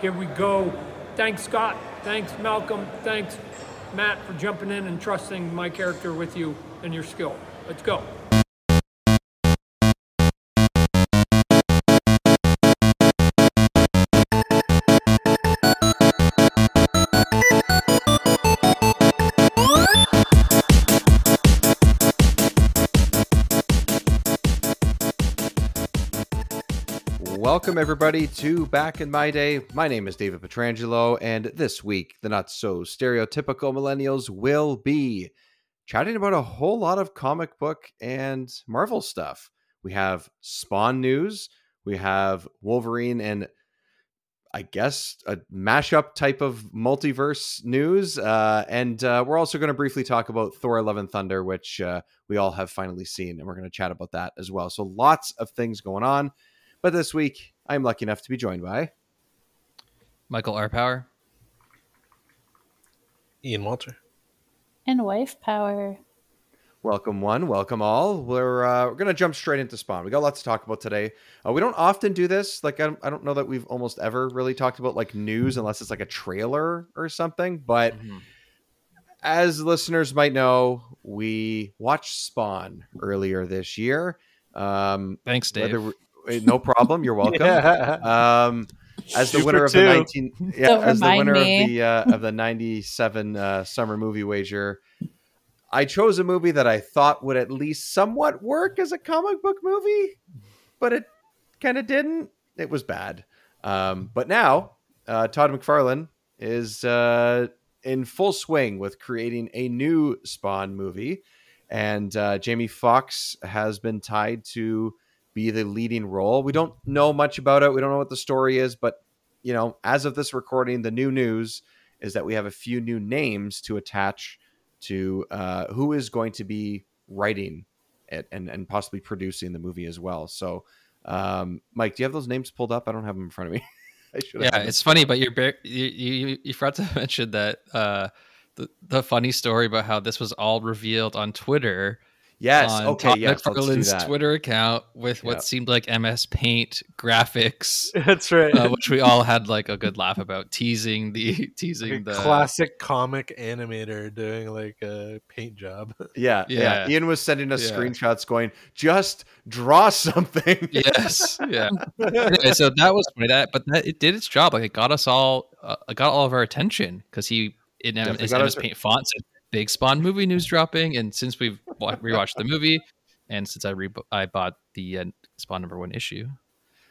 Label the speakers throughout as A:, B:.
A: Here we go. Thanks, Scott. Thanks, Malcolm. Thanks, Matt, for jumping in and trusting my character with you and your skill. Let's go.
B: Welcome, everybody, to Back in My Day. My name is David Petrangelo, and this week, the not so stereotypical millennials will be chatting about a whole lot of comic book and Marvel stuff. We have Spawn news, we have Wolverine, and I guess a mashup type of multiverse news. Uh, and uh, we're also going to briefly talk about Thor Love and Thunder, which uh, we all have finally seen, and we're going to chat about that as well. So lots of things going on. But this week, I'm lucky enough to be joined by
C: Michael R. Power,
D: Ian Walter,
E: and Wife Power.
B: Welcome one, welcome all. We're uh, we're gonna jump straight into Spawn. We got lots to talk about today. Uh, we don't often do this. Like I don't, I don't know that we've almost ever really talked about like news unless it's like a trailer or something. But mm-hmm. as listeners might know, we watched Spawn earlier this year.
C: Um, Thanks, Dave.
B: No problem. You're welcome. yeah. um, as the winner of the 19 yeah, as the winner me. of the uh, of the 97 uh, summer movie wager i chose a movie that i thought would at least somewhat work as a comic book movie but it kind of didn't it was bad um, but now uh, todd mcfarlane is uh, in full swing with creating a new spawn movie and uh, jamie foxx has been tied to be the leading role. We don't know much about it. We don't know what the story is, but you know, as of this recording, the new news is that we have a few new names to attach to uh, who is going to be writing it and and possibly producing the movie as well. So, um, Mike, do you have those names pulled up? I don't have them in front of me.
C: yeah, it's funny, but you're you, you you forgot to mention that uh, the the funny story about how this was all revealed on Twitter
B: Yes. okay. Todd
C: yes. McFarlane's Twitter account with what seemed like MS Paint graphics.
D: That's right.
C: Uh, which we all had like a good laugh about, teasing the teasing like the
D: classic comic animator doing like a paint job.
B: Yeah, yeah. yeah. Ian was sending us yeah. screenshots, going, "Just draw something."
C: yes. Yeah. anyway, so that was funny. That, but that it did its job. Like it got us all, uh, it got all of our attention because he in his MS Paint font said big Spawn movie news dropping, and since we've rewatched the movie, and since I re- I bought the uh, Spawn number one issue.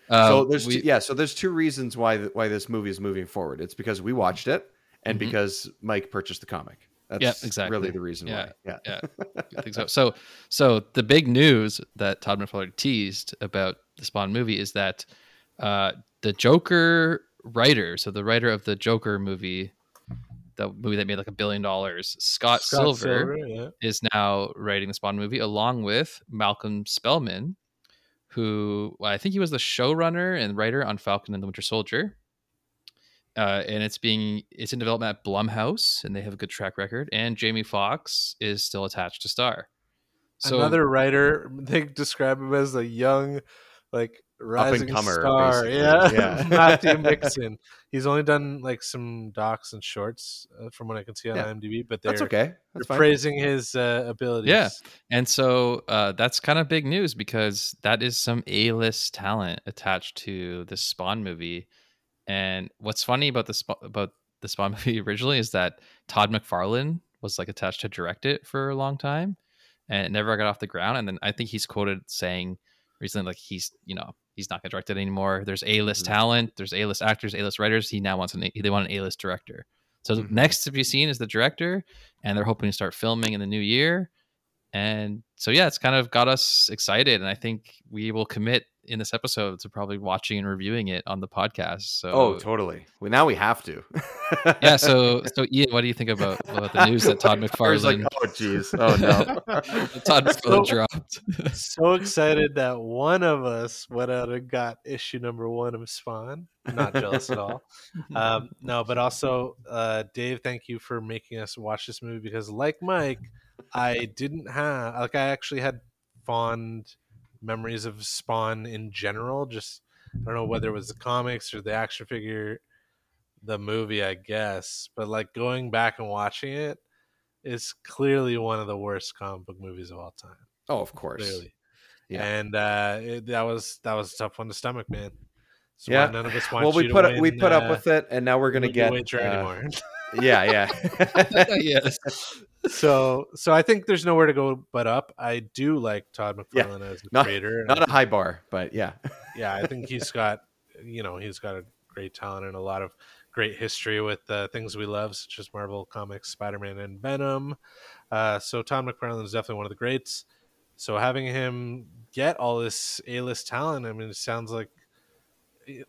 B: So there's we, two, yeah, so there's two reasons why why this movie is moving forward. It's because we watched it, and mm-hmm. because Mike purchased the comic. That's yeah, exactly. really the reason
C: yeah,
B: why.
C: Yeah, yeah, I think so. So, so the big news that Todd McFarlane teased about the Spawn movie is that uh, the Joker writer, so the writer of the Joker movie, the movie that made like a billion dollars. Scott, Scott Silver, Silver yeah. is now writing the Spawn movie along with Malcolm Spellman, who well, I think he was the showrunner and writer on Falcon and the Winter Soldier. Uh, and it's being it's in development at Blumhouse, and they have a good track record. And Jamie Foxx is still attached to star.
D: So, Another writer, they describe him as a young, like rising comer, star. Basically. Yeah, yeah. Matthew Mixon. He's only done like some docs and shorts uh, from what I can see on yeah. IMDb, but they're
B: that's okay. That's
D: they're praising his uh, abilities.
C: Yeah, and so uh, that's kind of big news because that is some A-list talent attached to the Spawn movie. And what's funny about the Sp- about the Spawn movie originally is that Todd McFarlane was like attached to direct it for a long time, and it never got off the ground. And then I think he's quoted saying recently like he's you know he's not going to direct it anymore. There's A list mm-hmm. talent, there's A list actors, A list writers. He now wants an they want an A list director. So mm-hmm. next to be seen is the director, and they're hoping to start filming in the new year. And so yeah, it's kind of got us excited, and I think we will commit in this episode to probably watching and reviewing it on the podcast. So
B: oh, totally. Well, now we have to.
C: yeah. So so Ian, what do you think about, about the news that Todd McFarlane?
B: like, oh jeez, oh no,
C: Todd McFarlane so, dropped.
D: so excited that one of us went out and got issue number one of Spawn. Not jealous at all. Um, no, but also uh, Dave, thank you for making us watch this movie because, like Mike, I didn't have like I actually had fond memories of Spawn in general. Just I don't know whether it was the comics or the action figure the movie, I guess, but like going back and watching it is clearly one of the worst comic book movies of all time.
B: Oh, of course.
D: Clearly.
B: Yeah.
D: And uh, it, that was that was a tough one to stomach, man.
B: So yeah.
D: none of us want
B: well, we
D: put
B: win, we put
D: uh,
B: up with it, and now we're gonna get uh,
D: anymore.
B: yeah, yeah,
C: yes.
D: So, so I think there's nowhere to go but up. I do like Todd McFarlane yeah. as a
B: not,
D: creator.
B: Not a high bar, but yeah,
D: yeah. I think he's got, you know, he's got a great talent and a lot of great history with uh, things we love, such as Marvel Comics, Spider Man, and Venom. Uh, so Todd McFarlane is definitely one of the greats. So having him get all this A list talent, I mean, it sounds like,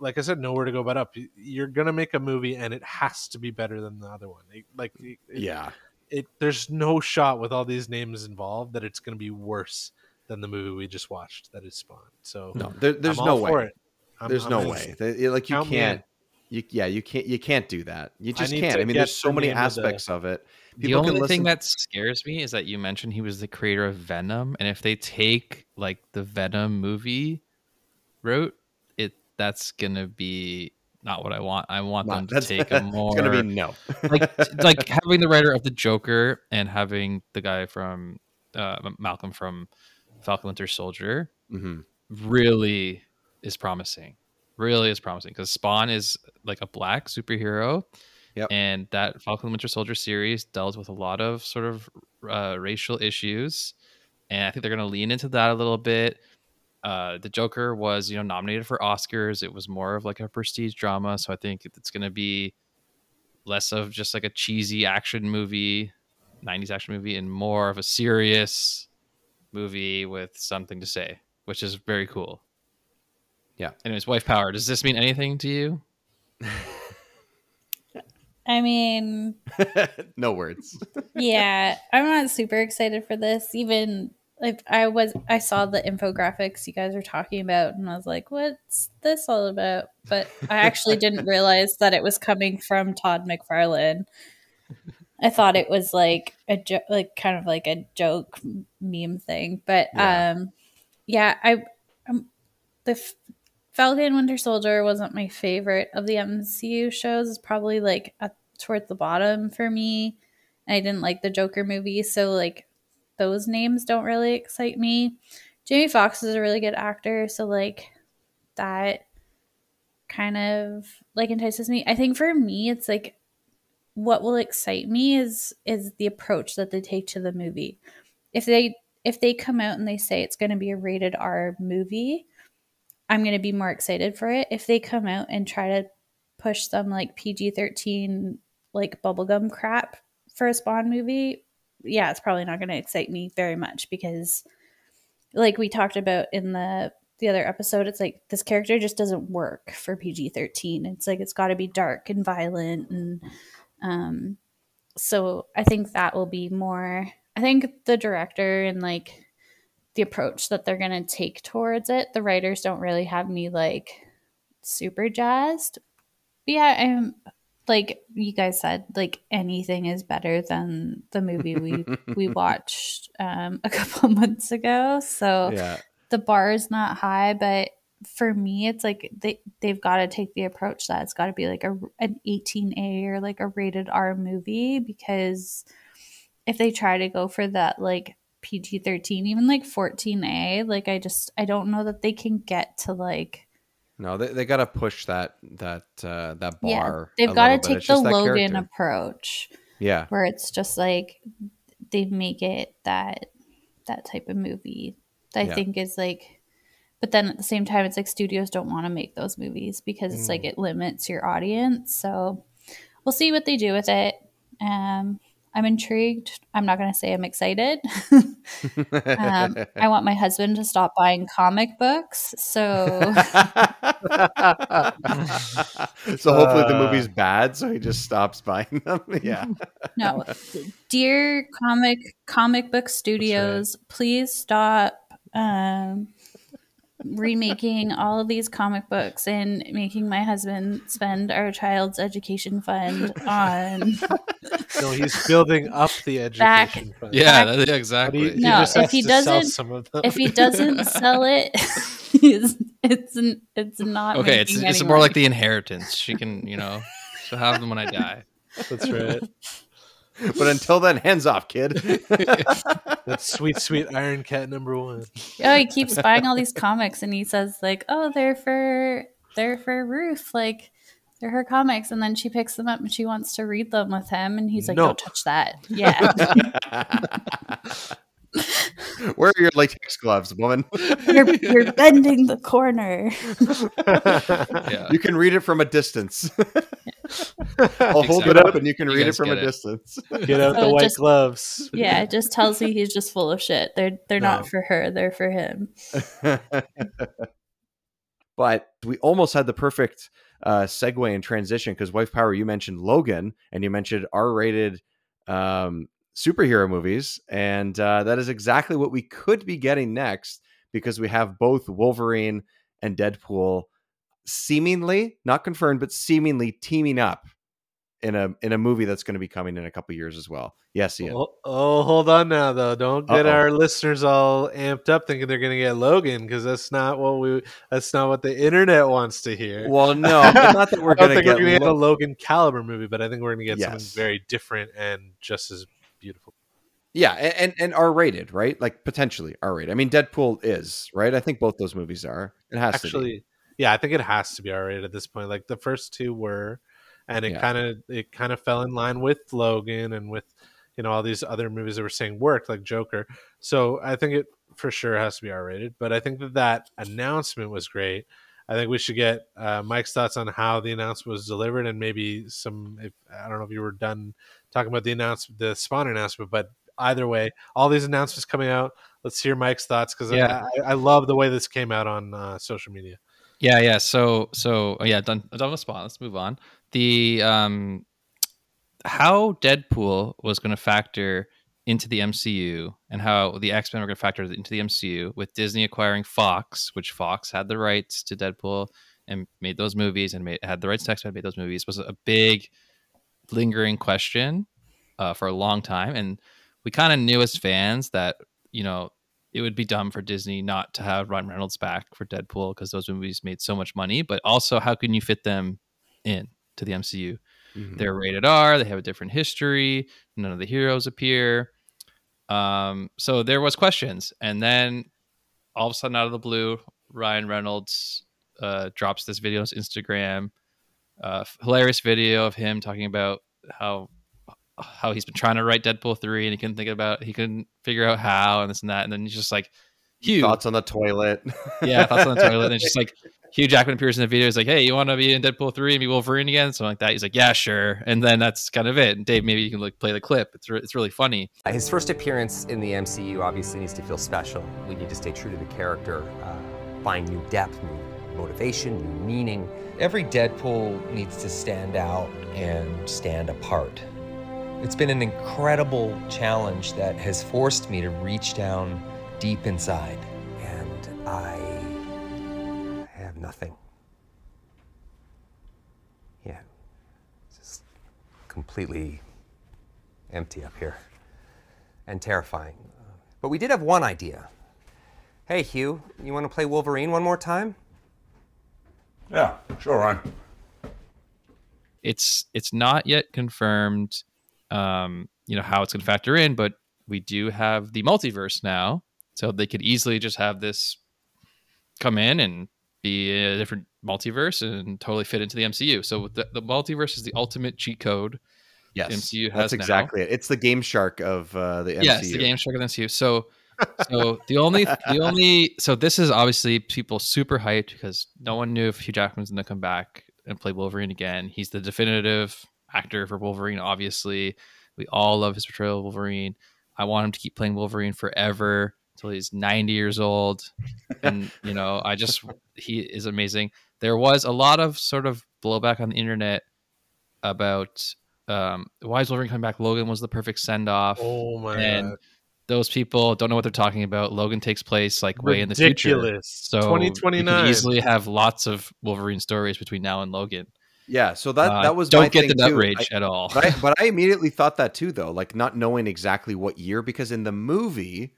D: like I said, nowhere to go but up. You're gonna make a movie, and it has to be better than the other one. Like, it,
B: yeah,
D: it there's no shot with all these names involved that it's gonna be worse than the movie we just watched that is Spawn. So
B: no, there, there's no way. there's I'm no way. like you can't. You, yeah, you can't. You can't do that. You just I can't. I mean, there's so many aspects of, the... of it.
C: People the only listen... thing that scares me is that you mentioned he was the creator of Venom, and if they take like the Venom movie route, it that's gonna be not what I want. I want them to take a more.
B: It's gonna be no.
C: like like having the writer of the Joker and having the guy from uh, Malcolm from Falcon Winter Soldier
B: mm-hmm.
C: really is promising really is promising because Spawn is like a black superhero.
B: Yep.
C: And that Falcon Winter Soldier series dealt with a lot of sort of uh, racial issues. And I think they're going to lean into that a little bit. Uh, the Joker was, you know, nominated for Oscars. It was more of like a prestige drama. So I think it's going to be less of just like a cheesy action movie, 90s action movie, and more of a serious movie with something to say, which is very cool.
B: Yeah.
C: Anyways, wife power. Does this mean anything to you?
E: I mean,
B: no words.
E: yeah, I'm not super excited for this. Even if I was, I saw the infographics you guys were talking about, and I was like, "What's this all about?" But I actually didn't realize that it was coming from Todd McFarlane. I thought it was like a jo- like kind of like a joke meme thing, but yeah. um, yeah, I um, the f- Falcon Winter Soldier wasn't my favorite of the MCU shows. It's probably like at, towards the bottom for me. I didn't like the Joker movie, so like those names don't really excite me. Jamie Foxx is a really good actor, so like that kind of like entices me. I think for me it's like what will excite me is is the approach that they take to the movie. If they if they come out and they say it's going to be a rated R movie, I'm going to be more excited for it. If they come out and try to push some like PG 13, like bubblegum crap for a Spawn movie, yeah, it's probably not going to excite me very much because, like we talked about in the the other episode, it's like this character just doesn't work for PG 13. It's like it's got to be dark and violent. And um, so I think that will be more. I think the director and like the approach that they're going to take towards it. The writers don't really have me like super jazzed. But yeah, I'm like you guys said, like anything is better than the movie we we watched um, a couple months ago. So
B: yeah.
E: the bar is not high, but for me, it's like they they've got to take the approach that it's got to be like a an 18A or like a rated R movie because if they try to go for that like PG 13, even like 14A. Like, I just, I don't know that they can get to like.
B: No, they, they got to push that, that, uh, that bar.
E: Yeah, they've got to take the Logan approach.
B: Yeah.
E: Where it's just like, they make it that, that type of movie that I yeah. think is like, but then at the same time, it's like studios don't want to make those movies because it's mm. like it limits your audience. So we'll see what they do with it. Um, I'm intrigued. I'm not going to say I'm excited. um, I want my husband to stop buying comic books. So,
B: so hopefully the movie's bad, so he just stops buying them. yeah.
E: No, dear comic comic book studios, right. please stop. Um, remaking all of these comic books and making my husband spend our child's education fund on.
D: no, he's building up the education
E: back,
D: fund.
C: Yeah, back, exactly.
E: He, no, if he doesn't, if he doesn't sell it, it's it's not
C: okay. It's it's more like the inheritance. She can, you know. She'll have them when I die.
D: That's right.
B: but until then, hands off, kid.
D: That's sweet, sweet Iron Cat number one.
E: Oh, he keeps buying all these comics, and he says like, "Oh, they're for they're for Ruth, like they're her comics." And then she picks them up and she wants to read them with him, and he's like,
D: No.
E: "Don't touch that." Yeah,
B: Where are your latex gloves, woman?
E: you're you're bending the corner.
C: Yeah.
B: You can read it from a distance. I'll hold it up and you can
C: You
B: read it from a
C: it.
B: distance.
D: Get out the white
E: just-
D: gloves.
E: Yeah, it just tells you he's just full of shit. They're they're
D: No.
E: not for her. They're for him.
B: but we almost had the perfect uh, segue and transition because Wife Power, you mentioned Logan and you mentioned R-rated um, superhero movies, and uh, that is exactly what we could be getting next because we have both Wolverine and Deadpool seemingly not confirmed, but seemingly teaming up in a in a movie that's going to be coming in a couple years as well. Yes, Ian.
D: Oh, oh, hold on now, though. Don't get
B: Uh-oh.
D: our listeners all amped up thinking they're going to get Logan because that's not what we. That's not what the internet wants to hear.
B: Well, no, not that we're going to get.
D: we're going to get a Logan caliber movie, but I think we're going to get
B: Yes.
D: something very different and just as beautiful.
B: Yeah, and and R rated, right? Like potentially R rated. I mean, Deadpool is right. I think both those movies are. It has to be.
D: Actually, yeah, I think it has to be R rated at this point. Like the first two were, and it
B: Yeah.
D: kind of it kind of fell in line with Logan and with you know all these other movies that were saying worked like Joker. So I think it for sure has to be R rated. But I think that that announcement was great. I think we should get uh, Mike's thoughts on how the announcement was delivered and maybe some. If, I don't know if you were done talking about the announcement, the Spawn announcement, but either way, all these announcements coming out. Let's hear Mike's thoughts because
C: Yeah.
D: I, I love the way this came out on uh, social media.
C: Yeah, yeah. So, so oh, yeah, done. Done with Spawn. Let's move on. The um, how Deadpool was going to factor into the MCU and how the X Men were going to factor into the MCU with Disney acquiring Fox, which Fox had the rights to Deadpool and made those movies and made, had the rights to X Men, made those movies was a big lingering question uh, for a long time, and we kind of knew as fans that you know it would be dumb for Disney not to have Ryan Reynolds back for Deadpool because those movies made so much money. But also, how can you fit them in to the MCU?
B: Mhm.
C: They're rated R. They have a different history. None of the heroes appear. Um, so there was questions, and then all of a sudden, out of the blue, Ryan Reynolds uh, drops this video on his Instagram. Uh, hilarious video of him talking about how how he's been trying to write Deadpool three and he couldn't think about he couldn't figure out how and this and that and then he's just like Hugh
B: Thoughts on the toilet?
C: yeah thoughts on the toilet and it's just like Hugh Jackman appears in the video he's like hey you want to be in Deadpool three and be Wolverine again something like that he's like yeah sure and then that's kind of it and Dave maybe you can like play the clip it's re- it's really funny
F: His first appearance in the MCU obviously needs to feel special. We need to stay true to the character, uh, find new depth, new motivation, new meaning.
G: Every Deadpool needs to stand out and stand apart. It's been an incredible challenge that has forced me to reach down deep inside.
F: And I have nothing. Yeah. It's just completely empty up here. And terrifying. But we did have one idea. Hey, Hugh, you want to play Wolverine one more time?
H: Yeah, sure, Ryan.
C: it's it's not yet confirmed um you know how it's going to factor in but we do have the multiverse now so they could easily just have this come in and be a different multiverse and totally fit into the MCU so the, the multiverse is the ultimate cheat code
B: Yes,
C: MCU has
B: that's
C: now.
B: exactly it. It's the Game Shark of uh, the MCU.
C: Yes, the game struck against you. So, so the only, the only, so this is obviously people super hyped because no one knew if Hugh Jackman's going to come back and play Wolverine again. He's the definitive actor for Wolverine. Obviously, we all love his portrayal of Wolverine. I want him to keep playing Wolverine forever until he's 90 years old. And you know, I just he is amazing. There was a lot of sort of blowback on the internet about um, why is Wolverine coming back? Logan was the perfect send off
D: Oh my
C: and
D: god.
C: those people don't know what they're talking about. Logan takes place like way in the future.
D: Ridiculous.
C: So you could
D: 2029.
C: easily have lots of Wolverine stories between now and Logan.
B: Yeah, so that
C: Uh,
B: that was
C: don't
B: my
C: get
B: thing
C: the nut
B: too.
C: rage
B: I-
C: at all.
B: but I, but I immediately thought that too, though, like not knowing exactly what year, because in the movie,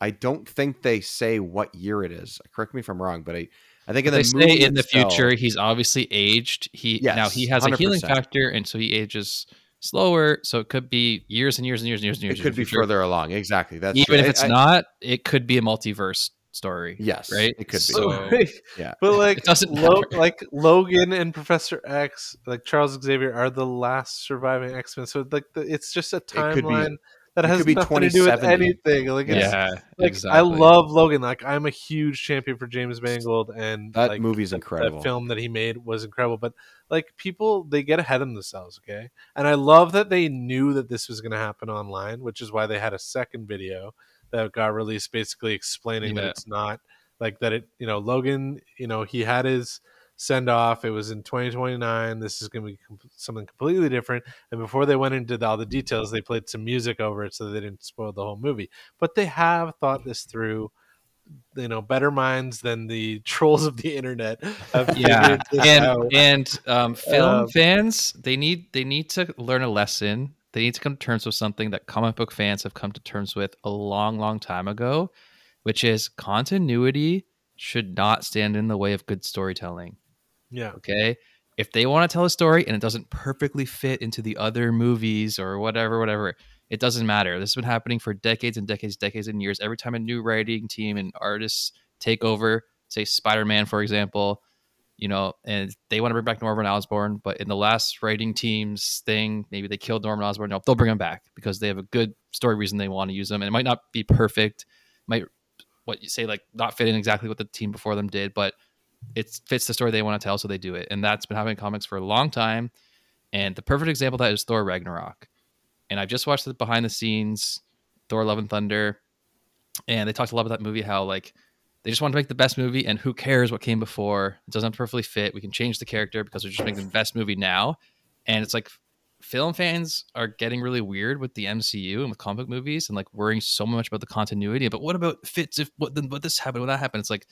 B: I don't think they say what year it is. Correct me if I'm wrong, but I I think in
C: they
B: the
C: say in the
B: itself-
C: future he's obviously aged. He now he has a healing factor, and so he ages slower. So it could be years and years and years and years and years.
B: It could be further along. Exactly. That's
C: Even
B: true.
C: if it's
B: I-
C: not, it could be a multiverse story.
B: Yes,
C: right.
B: it could be.
C: So,
B: Yeah.
D: But like,
C: It doesn't
D: Lo- like Logan and Professor X, like Charles Xavier, are the last surviving X Men. So like, the, it's just a
B: could be-
D: timeline that
B: it
D: has
B: could be
D: nothing to do with anything. Like, it's,
C: yeah,
D: like
C: exactly.
D: I love Logan. Like, I'm a huge champion for James Mangold, and
B: That
D: like,
B: movie's
D: that-
B: incredible.
D: That film that he made was incredible. But like, people they get ahead of themselves. Okay, and I love that they knew that this was going to happen online, which is why they had a second video that got released, basically explaining that it's not like that. It you know Logan, you know he had his send off. It was in 2029. This is going to be com- something completely different. And before they went into all the details, they played some music over it so they didn't spoil the whole movie. But they have thought this through. You know, better minds than the trolls of the internet.
C: Yeah and
D: out.
C: and um, film
D: Um,
C: fans they need they need to learn a lesson they need to come to terms with something that comic book fans have come to terms with a long long time ago which is continuity should not stand in the way of good storytelling
D: yeah,
C: okay? If they want to tell a story and it doesn't perfectly fit into the other movies or whatever whatever it doesn't matter. This has been happening for decades and decades decades and years. Every time a new writing team and artists take over say spider-man for example you know and they want to bring back norman osborn but in the last writing team's thing maybe they killed norman osborn no they'll bring him back because they have a good story reason they want to use him and it might not be perfect might what you say like not fit in exactly what the team before them did but it fits the story they want to tell, so they do it. And that's been happening in comics for a long time. And the perfect example of that is Thor Ragnarok. And I've just watched the behind the scenes Thor Love and Thunder. And they talked a lot about that movie, how like they just want to make the best movie, and who cares what came before? It doesn't perfectly fit. We can change the character because we're just making the best movie now. And it's like film fans are getting really weird with the MCU and with comic movies and like worrying so much about the continuity. But what about fits if what then what this happened, what that happened? It's like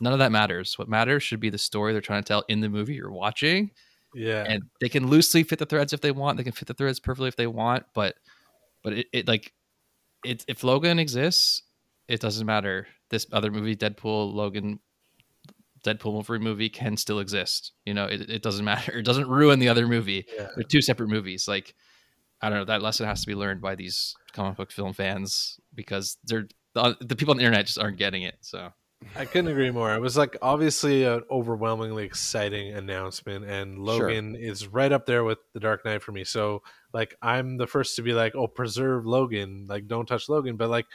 C: none of that matters. What matters should be the story they're trying to tell in the movie you're watching.
D: yeah.
C: And they can loosely fit the threads if they want. They can fit the threads perfectly if they want. But but it, it like it if Logan exists, it doesn't matter. This other movie, Deadpool, Logan, Deadpool Wolverine movie can still exist. You know, it, it doesn't matter. It doesn't ruin the other movie.
D: Yeah.
C: They're two separate movies. Like I don't know. That lesson has to be learned by these comic book film fans because they're the, the people on the internet just aren't getting it. So
D: I couldn't agree more. It was like obviously an overwhelmingly exciting announcement, and Logan is right up there with the Dark Knight for me. So like I'm the first to be like, oh, preserve Logan, like don't touch Logan, but like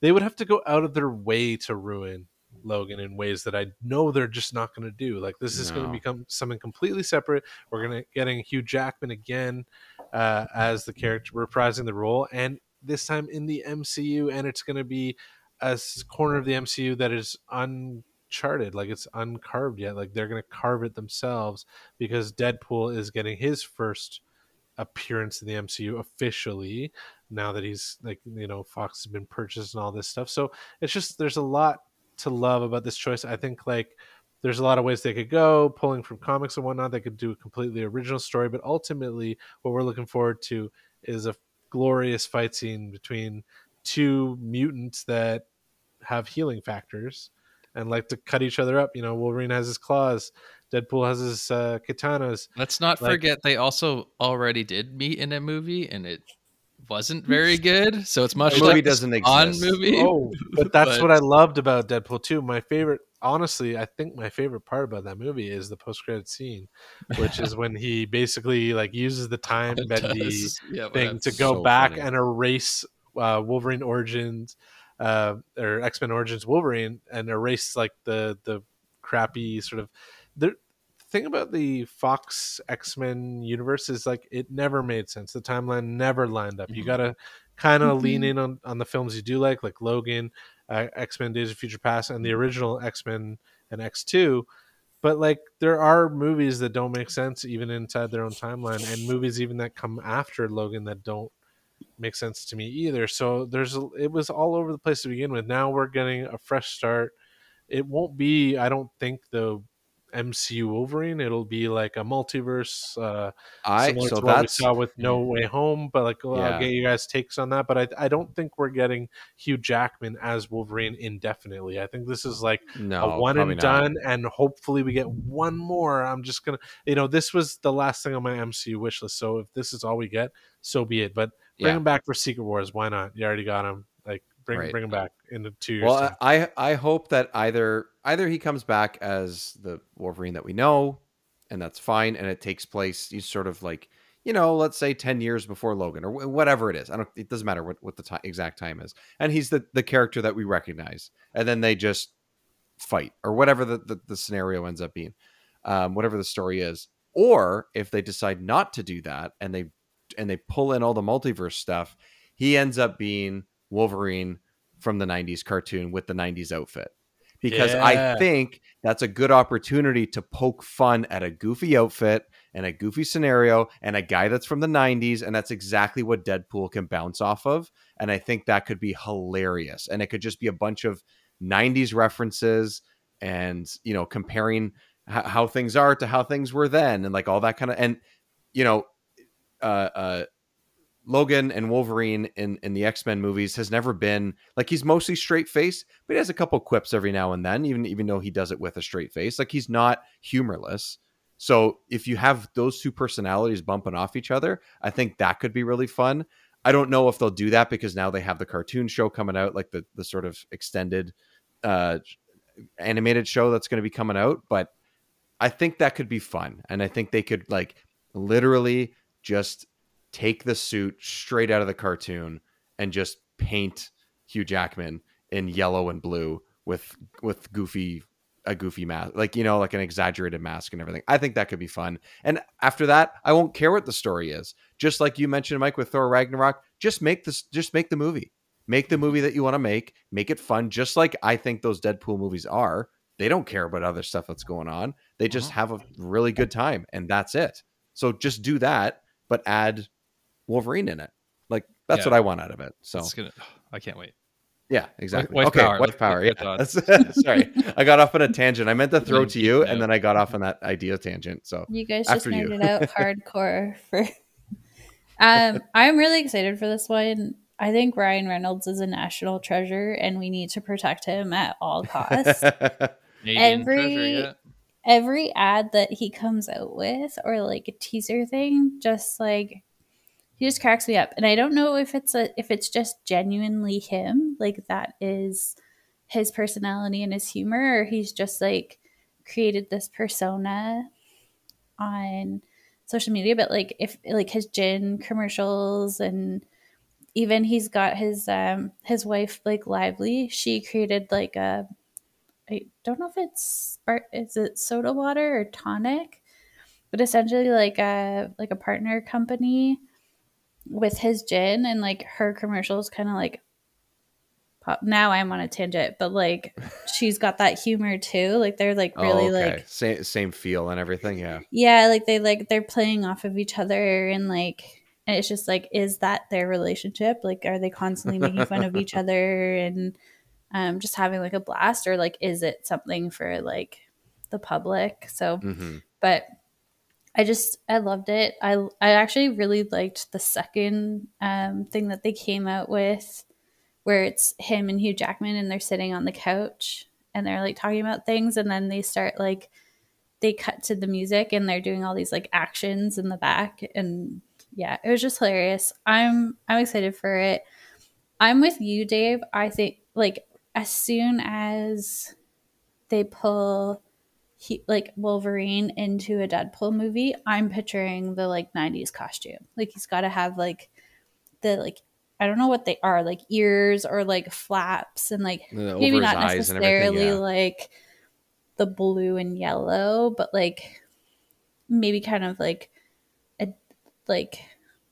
D: they would have to go out of their way to ruin Logan in ways that I know they're just not going to do. Like this is going to become something completely separate. We're going to getting Hugh Jackman again uh, as the character reprising the role, and this time in the MCU, and it's going to be a corner of the MCU that is uncharted, like it's uncarved yet. Like they're going to carve it themselves because Deadpool is getting his first appearance in the MCU officially now that he's like you know Fox has been purchased and all this stuff. So it's just there's a lot to love about this choice. I think like there's a lot of ways they could go, pulling from comics and whatnot. They could do a completely original story, but ultimately, what we're looking forward to is a glorious fight scene between two mutants that have healing factors and like to cut each other up. You know, Wolverine has his claws, Deadpool has his uh, katanas.
C: let's not
D: Like-
C: forget they also already did meet in a movie and it wasn't very good. So it's much
B: The movie
C: like
B: doesn't
C: Spawn
B: exist.
C: movie.
D: Oh, but that's
C: But-
D: what I loved about Deadpool 2. My favorite, honestly, I think my favorite part about that movie is the post credit scene, which is when he basically like uses the time
C: It
D: bendy.
C: Yeah,
D: thing to go
B: so
D: back
B: funny.
D: and erase uh, Wolverine Origins uh, or X Men Origins Wolverine and erase like the the crappy sort of the thing about the Fox X Men universe is like it never made sense. The timeline never lined up. You
C: Mhm.
D: gotta kind of
E: Mhm.
D: lean in on on the films you do like, like Logan, uh, X Men Days of Future Past, and the original X Men and X Two. But like there are movies that don't make sense even inside their own timeline, and movies even that come after Logan that don't make sense to me either. So there's a, it was all over the place to begin with. Now we're getting a fresh start. It won't be, I don't think, the MCU Wolverine. It'll be like a multiverse, uh,
B: I
D: similar
B: so
D: to what we saw with No Way Home. But like, well,
B: Yeah.
D: I'll get you guys' takes on that. But I, I don't think we're getting Hugh Jackman as Wolverine indefinitely. I think this is like
B: no
D: a one and
B: not.
D: done, and hopefully we get one more. I'm just gonna, you know, this was the last thing on my MCU wish list. So if this is all we get, so be it. But bring
B: Yeah.
D: him back for Secret Wars. Why not? You already got him. Like bring
B: Right.
D: bring him back in the two years.
B: Well,
D: time.
B: I I hope that either either he comes back as the Wolverine that we know, and that's fine, and it takes place. He's sort of like you know, let's say ten years before Logan or whatever it is. I don't. It doesn't matter what what the exact time is, and he's the the character that we recognize, and then they just fight or whatever the the, the scenario ends up being, um, whatever the story is. Or if they decide not to do that and they and they pull in all the multiverse stuff, he ends up being Wolverine from the 90s cartoon with the 90s outfit. Because
D: Yeah.
B: I think that's a good opportunity to poke fun at a goofy outfit and a goofy scenario and a guy that's from the 90s. And that's exactly what Deadpool can bounce off of. And I think that could be hilarious. And it could just be a bunch of 90s references and, you know, comparing h- how things are to how things were then and like all that kind of, and, you know, uh, uh, Logan and Wolverine in in the X Men movies has never been like he's mostly straight face, but he has a couple quips every now and then, even even though he does it with a straight face. Like he's not humorless. So if you have those two personalities bumping off each other, I think that could be really fun. I don't know if they'll do that because now they have the cartoon show coming out, like the the sort of extended uh animated show that's going to be coming out, but I think that could be fun. And I think they could like literally just take the suit straight out of the cartoon and just paint Hugh Jackman in yellow and blue with with goofy a goofy mask like you know like an exaggerated mask and everything. I think that could be fun. And after that i won't care what the story is. Just like you mentioned mike with thor ragnarok just make this just make the movie. Make the movie that you want to make. Make it fun just like i think those deadpool movies are. They don't care about other stuff that's going on. They just uh-huh. have a really good time and that's it. So just do that but add wolverine in it like that's
C: Yeah.
B: what i want out of it so
C: It's gonna. I can't wait.
B: yeah, exactly.
C: wife
B: okay,
C: power.
B: wife power. Yeah, sorry, I got off on a tangent. I meant to throw to you,
C: geeked
B: and then I got off on that idea tangent. So
E: You guys just
B: After
E: made
B: you.
E: it out hardcore for. Um, I'm really excited for this one. I think Ryan Reynolds is a national treasure, and we need to protect him at all costs.
C: Canadian
E: Every-
C: treasure, yeah.
E: Every ad that he comes out with, or like a teaser thing, just like he just cracks me up. And I don't know if it's a if it's just genuinely him, like that is his personality and his humor, or he's just like created this persona on social media but like if like his gin commercials and even he's got his um his wife Blake Lively she created like a i don't know if it's is it soda water or tonic but essentially like a like a partner company with his gin and like her commercials kind of like pop now i'm on a tangent but like she's got that humor too like they're like really
B: oh, okay.
E: like
B: same same feel and everything. Yeah,
E: yeah like they like they're playing off of each other and like and it's just like is that their relationship like are they constantly making fun of each other and um just having like a blast or like is it something for like the public so
B: hmm
E: but I just I loved it. I I actually really liked the second um, thing that they came out with, where it's him and Hugh Jackman and they're sitting on the couch and they're like talking about things, and then they start like they cut to the music and they're doing all these like actions in the back, and yeah, it was just hilarious. I'm I'm excited for it. I'm with you, Dave. I think like as soon as they pull he, like Wolverine into a Deadpool movie, I'm picturing the like 90s costume. Like he's got to have like the like I don't know what they are, like ears or like flaps and like
B: Yeah,
E: maybe not
B: eyes and everything,
E: necessarily
B: yeah.
E: like the blue and yellow, but like maybe kind of like a like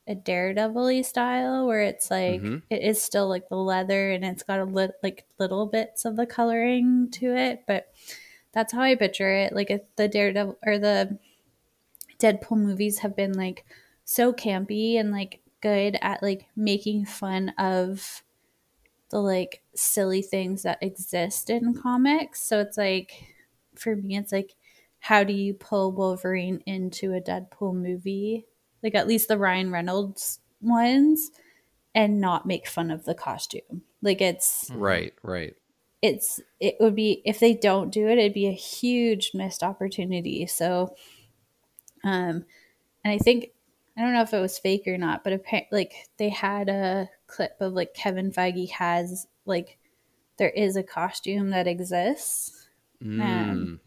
E: a daredevil style where it's like
B: Mhm.
E: it is still like the leather and it's got a lit like little bits of the coloring to it, but that's how I picture it. Like if the Daredevil or the Deadpool movies have been like so campy and like good at like making fun of the like silly things that exist in comics. So it's like for me it's like how do you pull Wolverine into a Deadpool movie? Like at least the Ryan Reynolds ones and not make fun of the costume. Like it's
B: right, right.
E: It's it would be if they don't do it, it'd be a huge missed opportunity. So um and I think I don't know if it was fake or not, but apparently like they had a clip of like Kevin Feige has like there is a costume that exists.
B: Mm.
E: Um,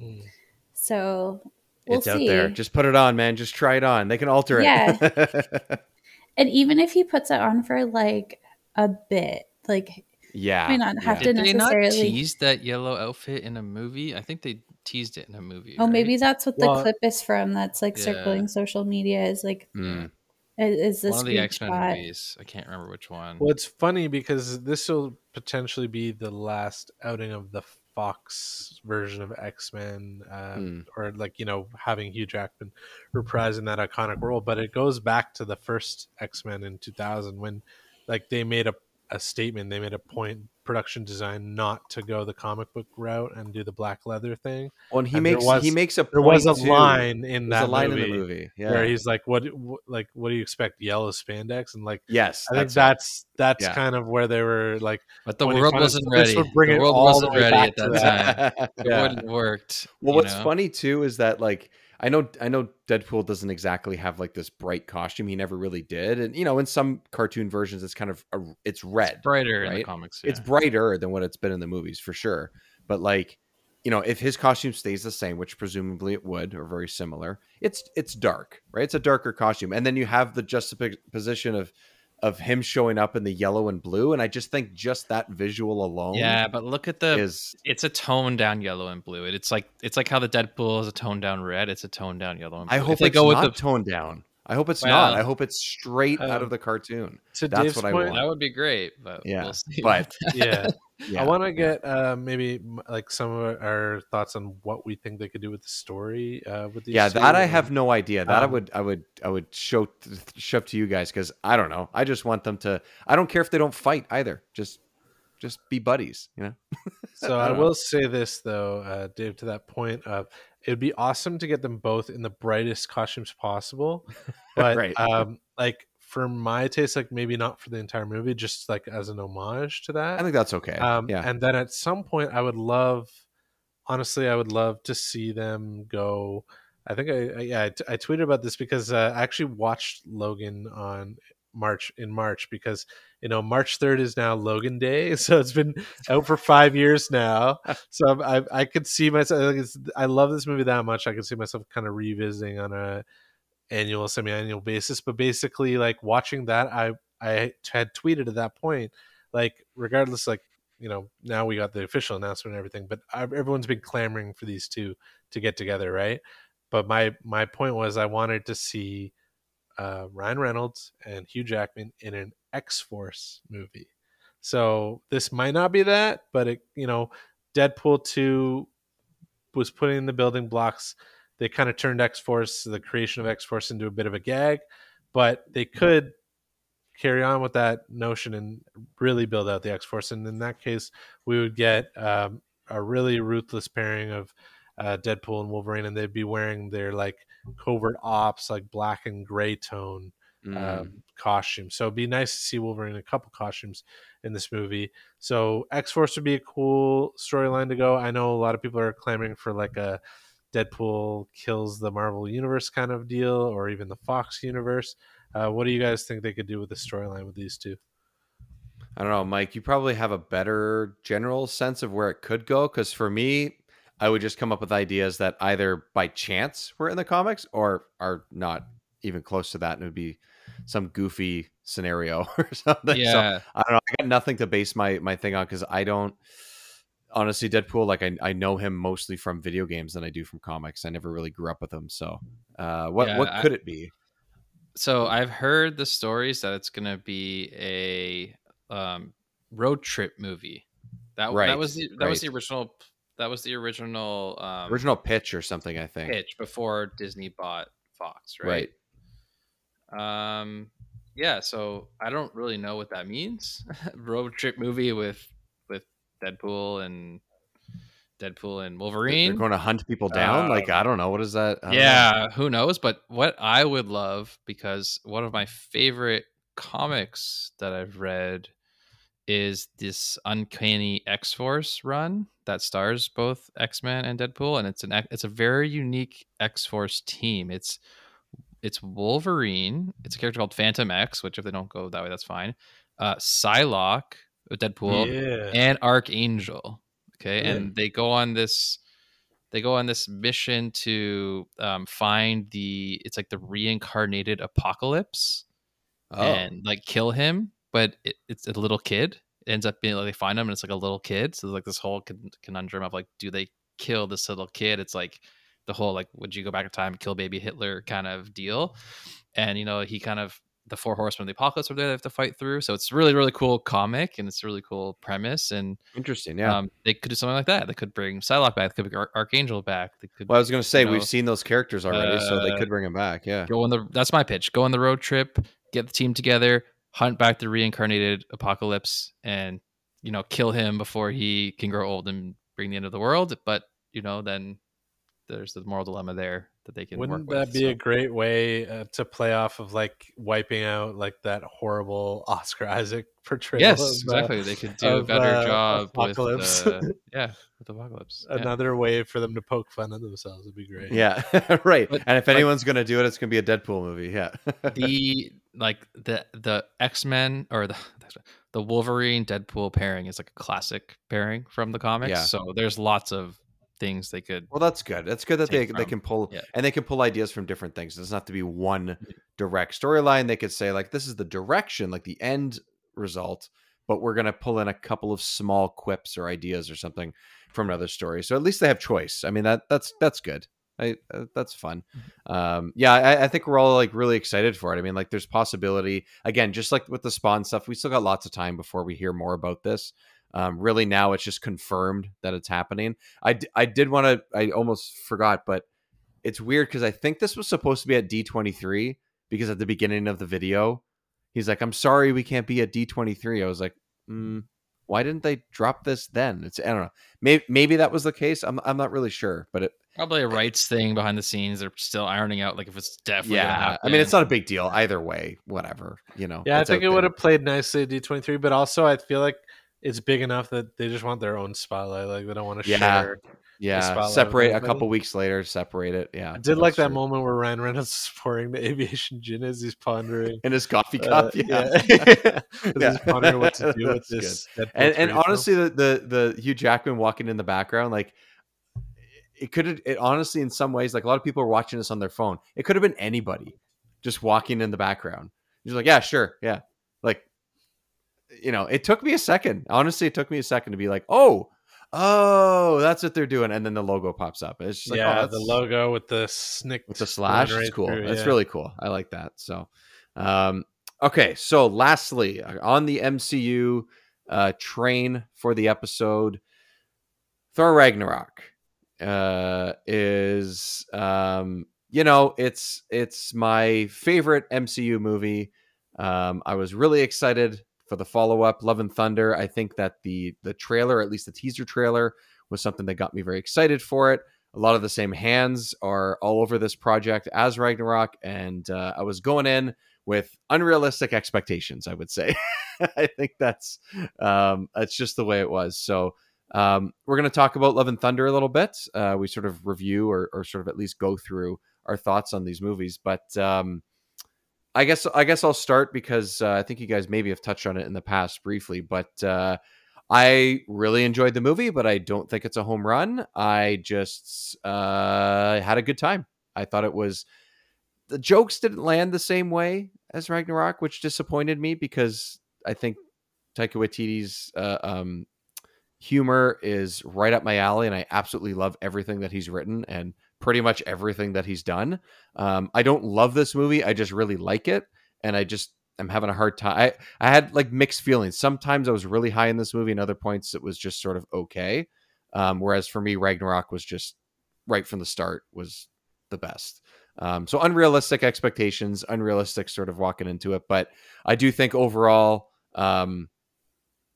E: so we'll
B: it's
E: see.
B: out there. Just put it on, man. Just try it on. They can alter
E: Yeah.
B: it.
E: and even if he puts it on for like a bit, like
B: yeah,
E: might not have
B: yeah.
E: to
C: Did they not
E: necessarily.
C: tease that yellow outfit in a movie? I think they teased it in a movie.
E: Oh,
C: right?
E: maybe that's what the
D: Well-
E: clip is from. That's like
C: Yeah.
E: circling social media. Is like
B: Mm.
E: is, is this
C: one of the X Men movies. I can't remember which one.
D: Well, it's funny because this will potentially be the last outing of the Fox version of X Men, uh,
B: Hmm.
D: or like you know having Hugh Jackman reprising that iconic role. But it goes back to the first X Men in 2000 when, like, they made a a statement. They made a point production design not to go the comic book route and do the black leather thing.
B: Well, and he
D: And
B: makes
D: was-
B: he makes a
D: There was a
B: too.
D: line in
B: There's
D: that
B: a line
D: movie,
B: in the movie. Yeah.
D: where he's like, "What, what, like, what do you expect? Yellow spandex?" And like,
B: yes,
D: I think
B: it.
D: that's that's
B: Yeah.
D: kind of where they were like
C: but the world wasn't
D: this
C: ready.
D: bring
C: the
D: it
C: world wasn't
D: way
C: ready at that
D: that.
C: time. It
B: Yeah.
C: wouldn't have worked.
B: Well, what's
C: know?
B: funny too is that like I know I know Deadpool doesn't exactly have like this bright costume. He never really did, and you know in some cartoon versions it's kind of a, it's red.
C: It's brighter in the
B: right?
C: comics.
B: It's brighter than what it's been in the movies for sure. But like you know if his costume stays the same, which presumably it would, or very similar, it's it's dark, right? It's a darker costume, and then you have the juxtaposition of of him showing up in the yellow and blue, and I just think just that visual alone,
C: yeah, but look at the.
B: is
C: it's a toned down yellow and blue. It- It's like it's like how the Deadpool is a toned down red. It's a toned down yellow and blue.
B: I hope
C: if they go with the
B: toned down. I hope it's not. I hope it's straight out
D: um,
B: of the cartoon.
D: to
B: That's
D: Dave's
B: what I
D: point,
B: want.
C: that would be great, but
B: Yeah,
C: we'll see
B: but-
D: yeah.
B: Yeah,
D: I want to
B: yeah.
D: get uh, maybe like some of our thoughts on what we think they could do with the story. Uh, with these
B: Yeah, that I have no idea. That I
D: um,
B: would, I would, I would show shove to you guys because I don't know. I just want them to. I don't care if they don't fight either. Just, just be buddies. You know.
D: So
B: I
D: I
B: don't know.
D: will say this though, uh, Dave, to that point of it'd be awesome to get them both in the brightest costumes possible, but
B: Right.
D: um, like for my taste, like maybe not for the entire movie, just like as an homage to that.
B: I think that's okay.
D: Um,
B: yeah.
D: And then at some point, I would love, honestly, I would love to see them go. I think I, I yeah I, t- I tweeted about this because uh, I actually watched Logan on March in March because you know March third is now Logan Day, so it's been out for five years now. So I I could see myself. I love this movie that much. I could see myself kind of revisiting on a annual, semi-annual basis. But basically, like watching that, I I had tweeted at that point, like regardless, like you know, now we got the official announcement and everything, but I, everyone's been clamoring for these two to get together, right? But my my point was, I wanted to see uh, Ryan Reynolds and Hugh Jackman in an X Force movie. So this might not be that, but it, you know, Deadpool two was putting in the building blocks. They kind of turned X Force, the creation of X Force, into a bit of a gag, but they could carry on with that notion and really build out the X Force. And in that case, we would get um, a really ruthless pairing of uh, Deadpool and Wolverine, and they'd be wearing their like covert ops, like black and gray tone
B: Mm.
D: um, costume. So it'd be nice to see Wolverine in a couple costumes in this movie. So X Force would be a cool storyline to go. I know a lot of people are clamoring for like a Deadpool kills the Marvel Universe kind of deal, or even the Fox Universe. Uh, what do you guys think they could do with the storyline with these two?
B: I don't know, Mike. You probably have a better general sense of where it could go. Because for me, I would just come up with ideas that either by chance were in the comics or are not even close to that, and it would be some goofy scenario or something. So
C: Yeah,
B: I don't know. I got nothing to base my my thing on because I don't honestly Deadpool. Like I I know him mostly from video games than I do from comics. I never really grew up with him. So uh, what
C: Yeah,
B: what
C: I-
B: could it be?
C: so I've heard the stories that it's gonna be a um, road trip movie. That
B: Right,
C: that was the, that was the original that was the original um,
B: Original pitch or something. I think.
C: pitch before Disney bought Fox, right? Um, yeah. So I don't really know what that means. road trip movie with with Deadpool and Deadpool and Wolverine.
B: They're going to hunt people down. Uh, like I don't know what is that.
C: Yeah, know. who knows? But what I would love because one of my favorite comics that I've read is this Uncanny X Force run that stars both X Men and Deadpool, and it's an it's a very unique X Force team. It's it's Wolverine. It's a character called Fantomex, which if they don't go that way, that's fine. Uh, Psylocke, Deadpool, yeah. and Archangel. Okay, yeah. and they go on this they go on this mission to um, find the it's like the reincarnated apocalypse oh. and like kill him but it, it's a little kid it ends up being like they find him and it's like a little kid so like this whole conundrum of like do they kill this little kid it's like the whole like would you go back in time kill baby hitler kind of deal and you know he kind of the four horsemen of the apocalypse are there they have to fight through. So it's really, really cool comic and it's a really cool premise. And
B: interesting, yeah. Um,
C: they could do something like that. They could bring Psylocke back. They could bring Ar- Archangel back. They could.
B: Well, I was going to say you know, we've seen those characters already, uh, so they uh, could bring them back. Yeah.
C: Go on the. That's my pitch. Go on the road trip. Get the team together. Hunt back the reincarnated apocalypse, and you know kill him before he can grow old and bring the end of the world. But you know then there's the moral dilemma there that they can.
D: Wouldn't that
C: with,
D: be so. a great way uh, to play off of like wiping out like that horrible Oscar Isaac portrayal?
C: Yes, of, exactly. Uh, they could do of, a better uh, job Apocalypse. with uh, yeah, with Apocalypse.
D: Yeah. Another way for them to poke fun at themselves would be great.
B: Yeah, right. But, and if anyone's like, gonna do it, it's gonna be a Deadpool movie. Yeah.
C: the like the the X Men or the the Wolverine Deadpool pairing is like a classic pairing from the comics. Yeah. So there's lots of things they could.
B: Well, that's good. That's good that they from. they can pull yeah. and they can pull ideas from different things. It doesn't have to be one direct storyline. They could say like this is the direction, like the end result, but we're gonna pull in a couple of small quips or ideas or something from another story. So at least they have choice. I mean that that's that's good. I, uh, that's fun. Mm-hmm. Um, yeah, I, I, think we're all like really excited for it. I mean, like, there's possibility again, just like with the Spawn stuff. We still got lots of time before we hear more about this. Um, really, now it's just confirmed that it's happening. I, d- I did want to, I almost forgot, but it's weird because I think this was supposed to be at D23 because at the beginning of the video, he's like, I'm sorry we can't be at D23. I was like, mm, why didn't they drop this then? It's, I don't know. Maybe, maybe that was the case. I'm, I'm not really sure, but it,
C: Probably a rights thing behind the scenes. They're still ironing out like if it's definitely yeah.
B: I mean, it's not a big deal either way. Whatever, you know.
D: Yeah, I think it would have played nicely at D twenty three, but also I feel like it's big enough that they just want their own spotlight. Like they don't want to
B: yeah.
D: share.
B: Yeah, separate a couple weeks later, separate it. Yeah,
D: I did like that true. moment where Ryan Reynolds is pouring the aviation gin as he's pondering
B: in his coffee uh, cup. Uh, yeah,
D: yeah. yeah. he's pondering what to do with this.
B: And, and honestly, the, the the Hugh Jackman walking in the background, like it could have. It honestly, in some ways, like a lot of people are watching this on their phone. It could have been anybody just walking in the background. He's like, yeah, sure, yeah, you know, it took me a second. Honestly, it took me a second to be like, oh, oh, that's what they're doing, and then the logo pops up. It's just like,
D: yeah,
B: oh,
D: the logo with the snick
B: with the slash. Right it's cool. Through, That's really cool. I like that. So, um, okay. So, lastly, uh, on the MCU uh, train for the episode, Thor Ragnarok uh, is um, you know, it's it's my favorite MCU movie. Um, I was really excited for the follow up, Love and Thunder. I think that the the trailer, at least the teaser trailer, was something that got me very excited for it. A lot of the same hands are all over this project as Ragnarok, and uh, I was going in with unrealistic expectations. I would say. I think that's um, that's just the way it was. So um, we're going to talk about Love and Thunder a little bit. Uh, we sort of review or, or, sort of at least go through our thoughts on these movies, but um, I guess I guess I'll start because uh, I think you guys maybe have touched on it in the past briefly, but uh, I really enjoyed the movie, but I don't think it's a home run. I just uh, had a good time. I thought it was the jokes didn't land the same way as Ragnarok, which disappointed me because I think Taika Waititi's uh, um, humor is right up my alley, and I absolutely love everything that he's written. And pretty much everything that he's done. Um, I don't love this movie. I just really like it, and I just am having a hard time. I I had like mixed feelings. Sometimes I was really high in this movie, and other points it was just sort of okay. Um, whereas for me, Ragnarok was just right from the start was the best. Um, so unrealistic expectations, unrealistic sort of walking into it, but I do think overall, um,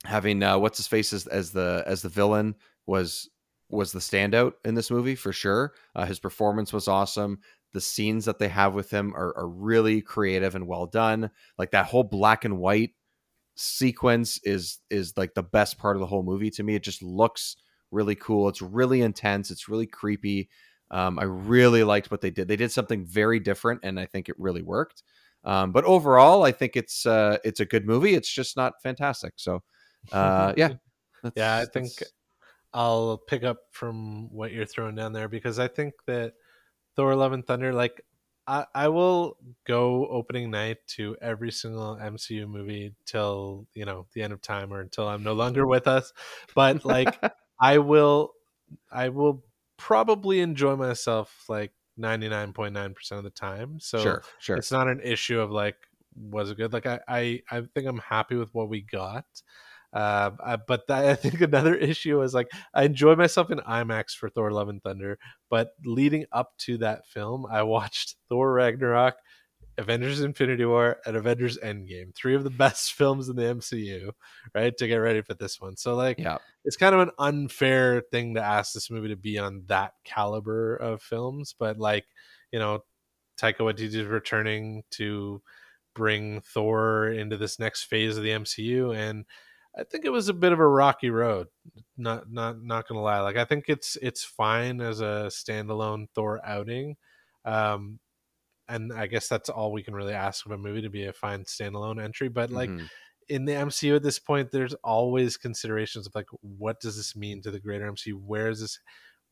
B: having uh, what's his face as, as the as the villain was was the standout in this movie for sure. Uh, his performance was awesome. The scenes that they have with him are, are really creative and well done. Like that whole black and white sequence is is like the best part of the whole movie to me. It just looks really cool. It's really intense. It's really creepy. Um, I really liked what they did. They did something very different, and I think it really worked. Um, but overall, I think it's uh, it's a good movie. It's just not fantastic. So, uh, yeah,
D: yeah, I think I'll pick up from what you're throwing down there because I think that Thor: Love and Thunder, like I, I will go opening night to every single MCU movie till you know the end of time or until I'm no longer with us. But like I will, I will probably enjoy myself like 99.9% of the time. So
B: sure, sure.
D: it's not an issue of like, was it good? Like I, I, I think I'm happy with what we got. Uh, I, but that, I think another issue is like I enjoy myself in IMAX for Thor: Love and Thunder, but leading up to that film, I watched Thor: Ragnarok, Avengers: Infinity War, and Avengers: Endgame, three of the best films in the MCU, right? To get ready for this one, so like,
B: yeah,
D: it's kind of an unfair thing to ask this movie to be on that caliber of films, but like, you know, Taika Waititi is returning to bring Thor into this next phase of the MCU, and I think it was a bit of a rocky road. Not not not gonna lie. Like I think it's it's fine as a standalone Thor outing. Um and I guess that's all we can really ask of a movie to be a fine standalone entry. But like mm-hmm. in the MCU at this point, there's always considerations of like what does this mean to the greater MCU? Where is this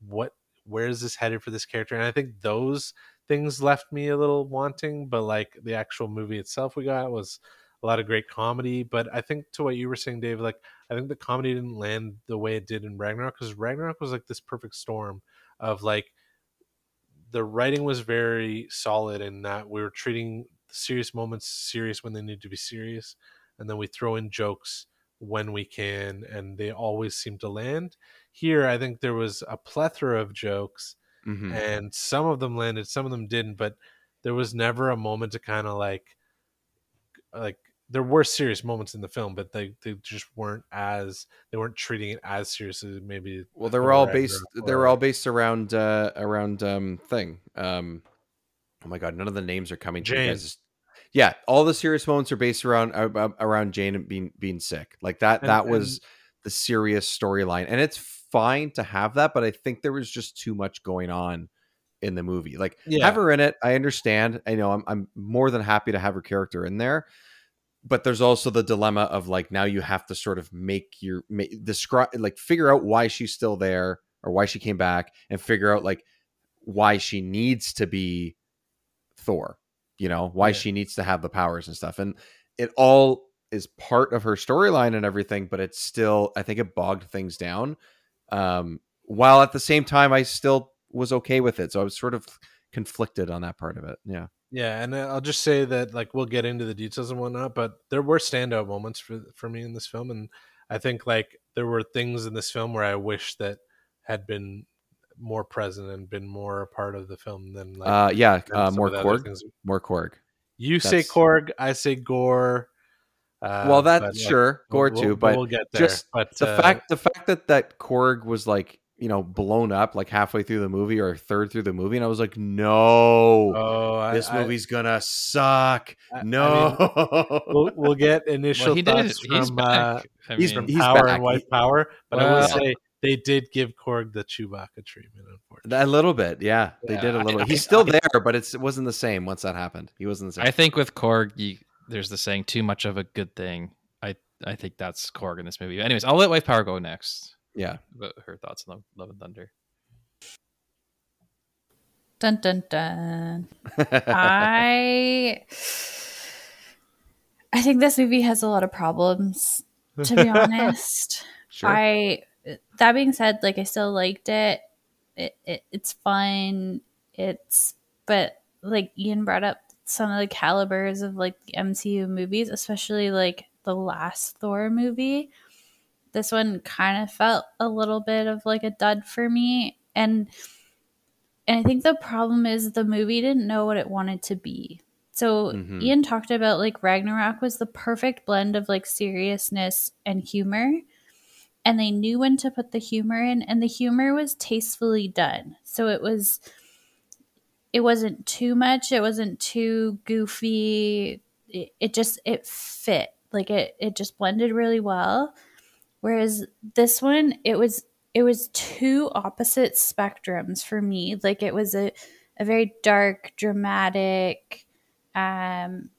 D: what where is this headed for this character? And I think those things left me a little wanting, but like the actual movie itself we got was a lot of great comedy. But I think to what you were saying, Dave, like I think the comedy didn't land the way it did in Ragnarok because Ragnarok was like this perfect storm of like the writing was very solid in that we were treating serious moments serious when they need to be serious, and then we throw in jokes when we can, and they always seem to land. Here, I think there was a plethora of jokes, mm-hmm. and some of them landed, some of them didn't, but there was never a moment to kind of like like there were serious moments in the film, but they, they just weren't as they weren't treating it as seriously. Maybe
B: well, they were all based. They were all based around uh, around um thing. Um, oh my god, none of the names are coming.
D: Jane.
B: Yeah, all the serious moments are based around uh, around Jane being being sick. Like that. And, that was and, the serious storyline, and it's fine to have that, but I think there was just too much going on in the movie. Like yeah. have her in it. I understand. I know. I'm I'm more than happy to have her character in there but there's also the dilemma of like now you have to sort of make your make, describe like figure out why she's still there or why she came back and figure out like why she needs to be Thor, you know, why yeah. she needs to have the powers and stuff. And it all is part of her storyline and everything, but it's still I think it bogged things down. Um while at the same time I still was okay with it. So I was sort of conflicted on that part of it. Yeah.
D: Yeah, and I'll just say that like we'll get into the details and whatnot, but there were standout moments for for me in this film, and I think like there were things in this film where I wish that had been more present and been more a part of the film than like
B: uh yeah uh, more Korg more Korg.
D: You That's... say Korg, I say Gorr.
B: Uh, well, that's sure like, Gorr we'll, too, but we'll get there. Just but the uh, fact the fact that that Korg was like you know blown up like halfway through the movie or a third through the movie and i was like no
D: oh,
B: this I, movie's gonna suck I, no
D: I mean, we'll, we'll, get initial well, thoughts did. from uh, he's, from he's power back. and white power but well, i will say they did give Korg the Chewbacca treatment, unfortunately.
B: A little bit, yeah. They yeah, did a little. He's still there, but it wasn't the same once that happened. He wasn't the same.
C: I think with Korg, you, there's the saying, "Too much of a good thing." I I think that's Korg in this movie. Anyways, I'll let White Power go next
B: yeah.
C: About her thoughts on love and thunder.
E: Dun dun dun. I i think this movie has a lot of problems to be honest. Sure. i that being said like i still liked it. It, it it's fun. It's but like ian brought up some of the calibers of like the mcu movies especially like the last thor movie this one kind of felt a little bit of like a dud for me and and I think the problem is the movie didn't know what it wanted to be. So mm-hmm. Ian talked about like Ragnarok was the perfect blend of like seriousness and humor. and they knew when to put the humor in and the humor was tastefully done. So it was it wasn't too much, it wasn't too goofy. It, it just it fit. Like it it just blended really well. Whereas this one it was it was two opposite spectrums for me. Like it was a a very dark, dramatic, um,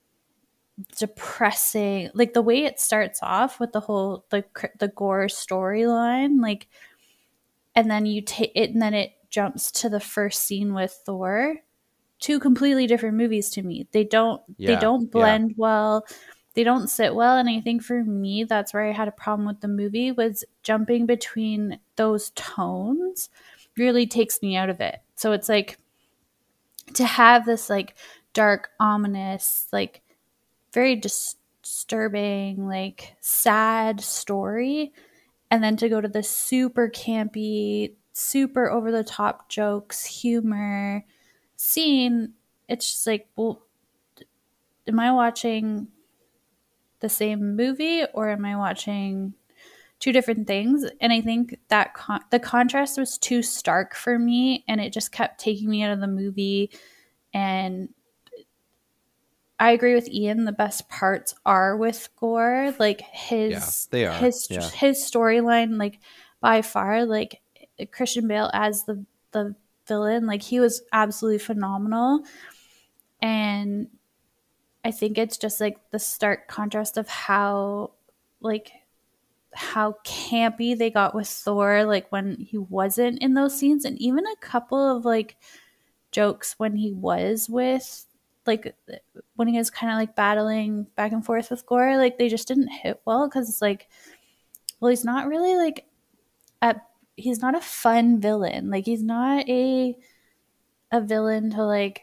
E: depressing. Like the way it starts off with the whole the the Gorr storyline, like, and then you take it, and then it jumps to the first scene with Thor. Two completely different movies to me. They don't yeah, they don't blend yeah. well. They don't sit well, and I think for me that's where I had a problem with the movie was jumping between those tones really takes me out of it. So it's like to have this like dark, ominous, like very disturbing, like sad story, and then to go to the super campy, super over the top jokes, humor scene, it's just like, well, am I watching the same movie or am I watching two different things and i think that con- the contrast was too stark for me and it just kept taking me out of the movie and i agree with ian the best parts are with Gorr. like his
B: yeah, they are.
E: his
B: yeah.
E: his storyline like by far like christian bale as the the villain like he was absolutely phenomenal and i think it's just like the stark contrast of how like how campy they got with Thor, like when he wasn't in those scenes, and even a couple of like jokes when he was with, like when he was kind of like battling back and forth with Gorr, like they just didn't hit well because it's like, well, he's not really like a he's not a fun villain. Like he's not a a villain to like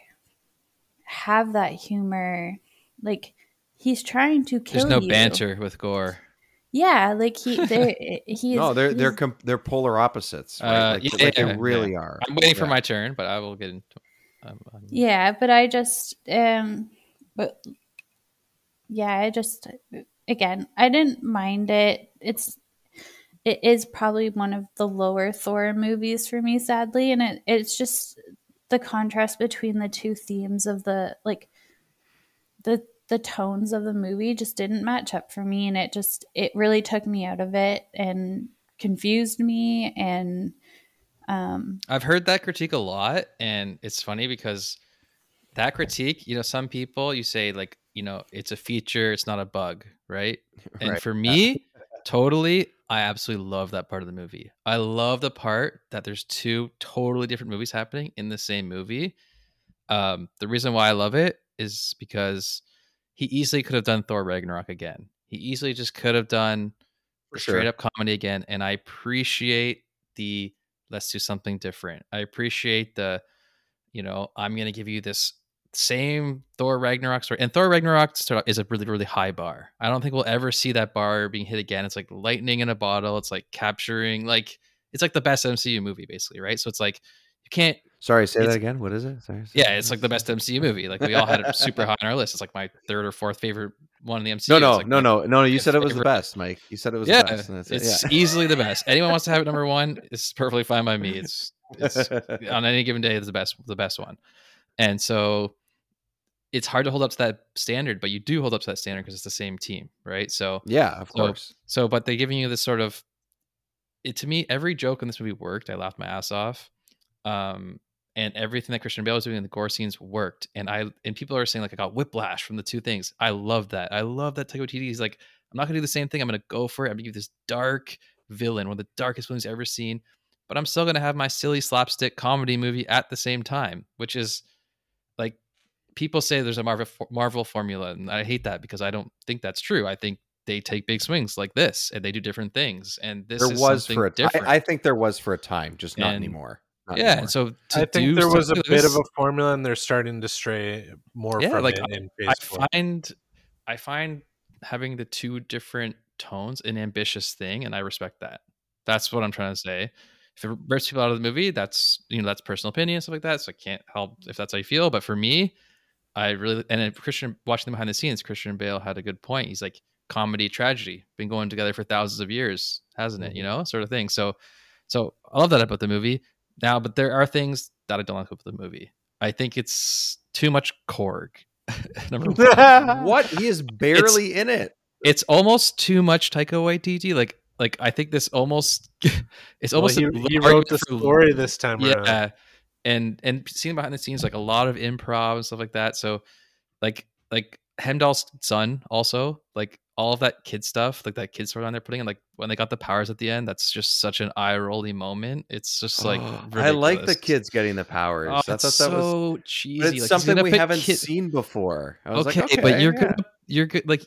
E: have that humor. Like he's trying to kill.
C: There's no
E: you.
C: banter with Gorr.
E: Yeah, like he, they, he's
B: no, they're they're com- they're polar opposites. Right?
C: Uh, yeah,
B: like
C: yeah,
B: they really
C: yeah.
B: are.
C: I'm waiting for my turn, but I will get into. Um, um,
E: yeah, but I just um, but yeah, I just again, I didn't mind it. It's it is probably one of the lower Thor movies for me, sadly, and it it's just the contrast between the two themes of the like the the tones of the movie just didn't match up for me and it just it really took me out of it and confused me and um
C: I've heard that critique a lot, and it's funny because that critique, you know, some people you say like, you know, it's a feature, it's not a bug, right? And
B: Right.
C: for me, totally, I absolutely love that part of the movie. I love the part that there's two totally different movies happening in the same movie. Um, the reason why I love it is because he easily could have done Thor Ragnarok again. He easily just could have done
B: For
C: straight
B: sure.
C: up comedy again. And I appreciate the let's do something different. I appreciate the, you know, I'm gonna give you this same Thor Ragnarok story. And Thor Ragnarok is a really, really high bar. I don't think we'll ever see that bar being hit again. It's like lightning in a bottle. It's like capturing like it's like the best MCU movie, basically, right? So it's like you can't
B: Sorry, say that again. What is it? Sorry. say
C: yeah, it's like the best MCU movie. Like we all had it super high on our list. It's like my third or fourth favorite one in the MCU.
B: No, no,
C: like
B: no,
C: my-
B: no, no. You said it was the best, Mike. You said it was
C: yeah,
B: the best. and that's it.
C: it's
B: Yeah.
C: easily the best. Anyone wants to have it number one, it's perfectly fine by me. It's, it's on any given day, it's the best, the best one. And so it's hard to hold up to that standard, but you do hold up to that standard because it's the same team, right? So
B: yeah, of
C: So-
B: course.
C: so, but they're giving you this sort of it to me. Every joke in this movie worked. I laughed my ass off, um, and everything that Christian Bale was doing in the Gorr scenes worked. And I and people are saying like I got whiplash from the two things. I love that. I love that Taika Waititi. He's like, I'm not gonna do the same thing. I'm gonna go for it. I'm gonna give this dark villain, one of the darkest villains I've ever seen. But I'm still gonna have my silly slapstick comedy movie at the same time, which is like people say there's a Marvel Marvel formula, and I hate that because I don't think that's true. I think they take big swings like this, and they do different things. And this
B: there
C: is
B: was for a time.
C: different.
B: I think there was for a time, just not
C: And-
B: anymore. Not
C: yeah,
B: anymore.
C: so to
D: I think
C: do
D: there was a
C: something
D: bit
C: this-
D: of a formula, and they're starting to stray more
C: Yeah,
D: from
C: like,
D: it in
C: I find I find having the two different tones an ambitious thing, and I respect that. That's what I'm trying to say. If it rips people out of the movie, that's you know that's personal opinion and stuff like that. So I can't help if that's how you feel. But for me, I really and if Christian watching them behind the scenes, Christian Bale had a good point. He's like, comedy tragedy been going together for thousands of years hasn't it you
D: Mm-hmm.
C: know sort of thing so so i love that about the movie now but there are things that i don't like about the movie. I think it's too much korg. Number one.
B: What? He is barely in it.
C: it's almost too much taika waititi. Like like i think this almost it's
D: Well,
C: almost
D: he,
C: a
D: he wrote the
C: for-
D: story this time
C: yeah.
D: around.
C: and and seeing behind the scenes like a lot of improv and stuff like that. So like like Heimdall's son also like all of that kid stuff like that kid storyline they're putting in like when they got the powers at the end that's just such an eye rolly moment it's just like oh,
B: I like the kids getting the oh, powers.
C: Oh,
B: I thought
C: it's
B: that was
C: so cheesy
B: it's
C: like,
B: something we haven't
C: kid-
B: seen before. I was
C: okay,
B: like, okay,
C: but you're
B: yeah.
C: gonna you're good like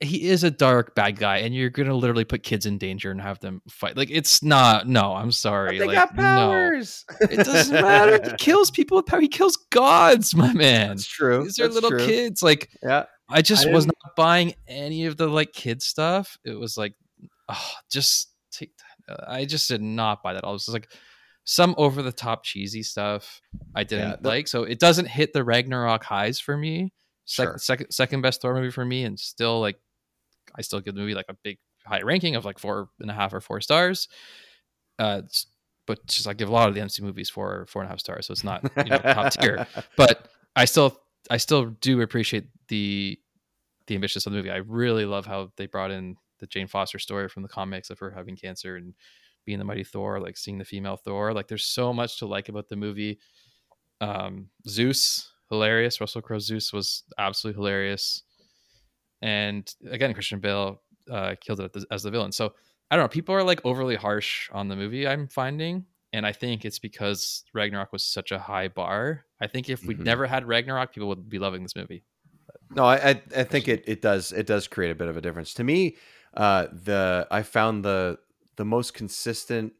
C: he- is a dark bad guy and you're gonna literally put kids in danger and have them fight like it's not no i'm sorry
B: They
C: like
B: got
C: no
B: powers.
C: it doesn't matter he kills people with power he kills gods my man
B: That's true.
C: these are
B: That's
C: little
B: true.
C: kids like
B: Yeah.
C: I just
D: I
C: was
D: didn't-
C: buying any of the like kid stuff. It was like oh just take i just did not buy that. All it was like some over the top cheesy stuff i didn't
B: Yeah,
C: like. So it doesn't hit the ragnarok highs for me. Sec-
B: Sure.
C: second second best thor movie for me and still like i still give the movie like a big high ranking of like four and a half or four stars. Uh but just I give a lot of the MC movies four four and a half stars, so it's not you know, top tier. But I still I still do appreciate the the ambitious of the movie. I really love how they brought in the Jane Foster story from the comics of her having cancer and being the mighty Thor, like seeing the female Thor. Like there's so much to like about the movie. Um, Zeus, hilarious. Russell Crowe Zeus was absolutely hilarious. And again, Christian Bale uh, killed it as the villain. So I don't know. People are like overly harsh on the movie. I'm finding, and I think it's because Ragnarok was such a high bar. I think if we'd
B: Mhm.
C: never had Ragnarok, people would be loving this movie.
B: No, I, I I think it it does it does create a bit of a difference to me. Uh, the I found the the most consistent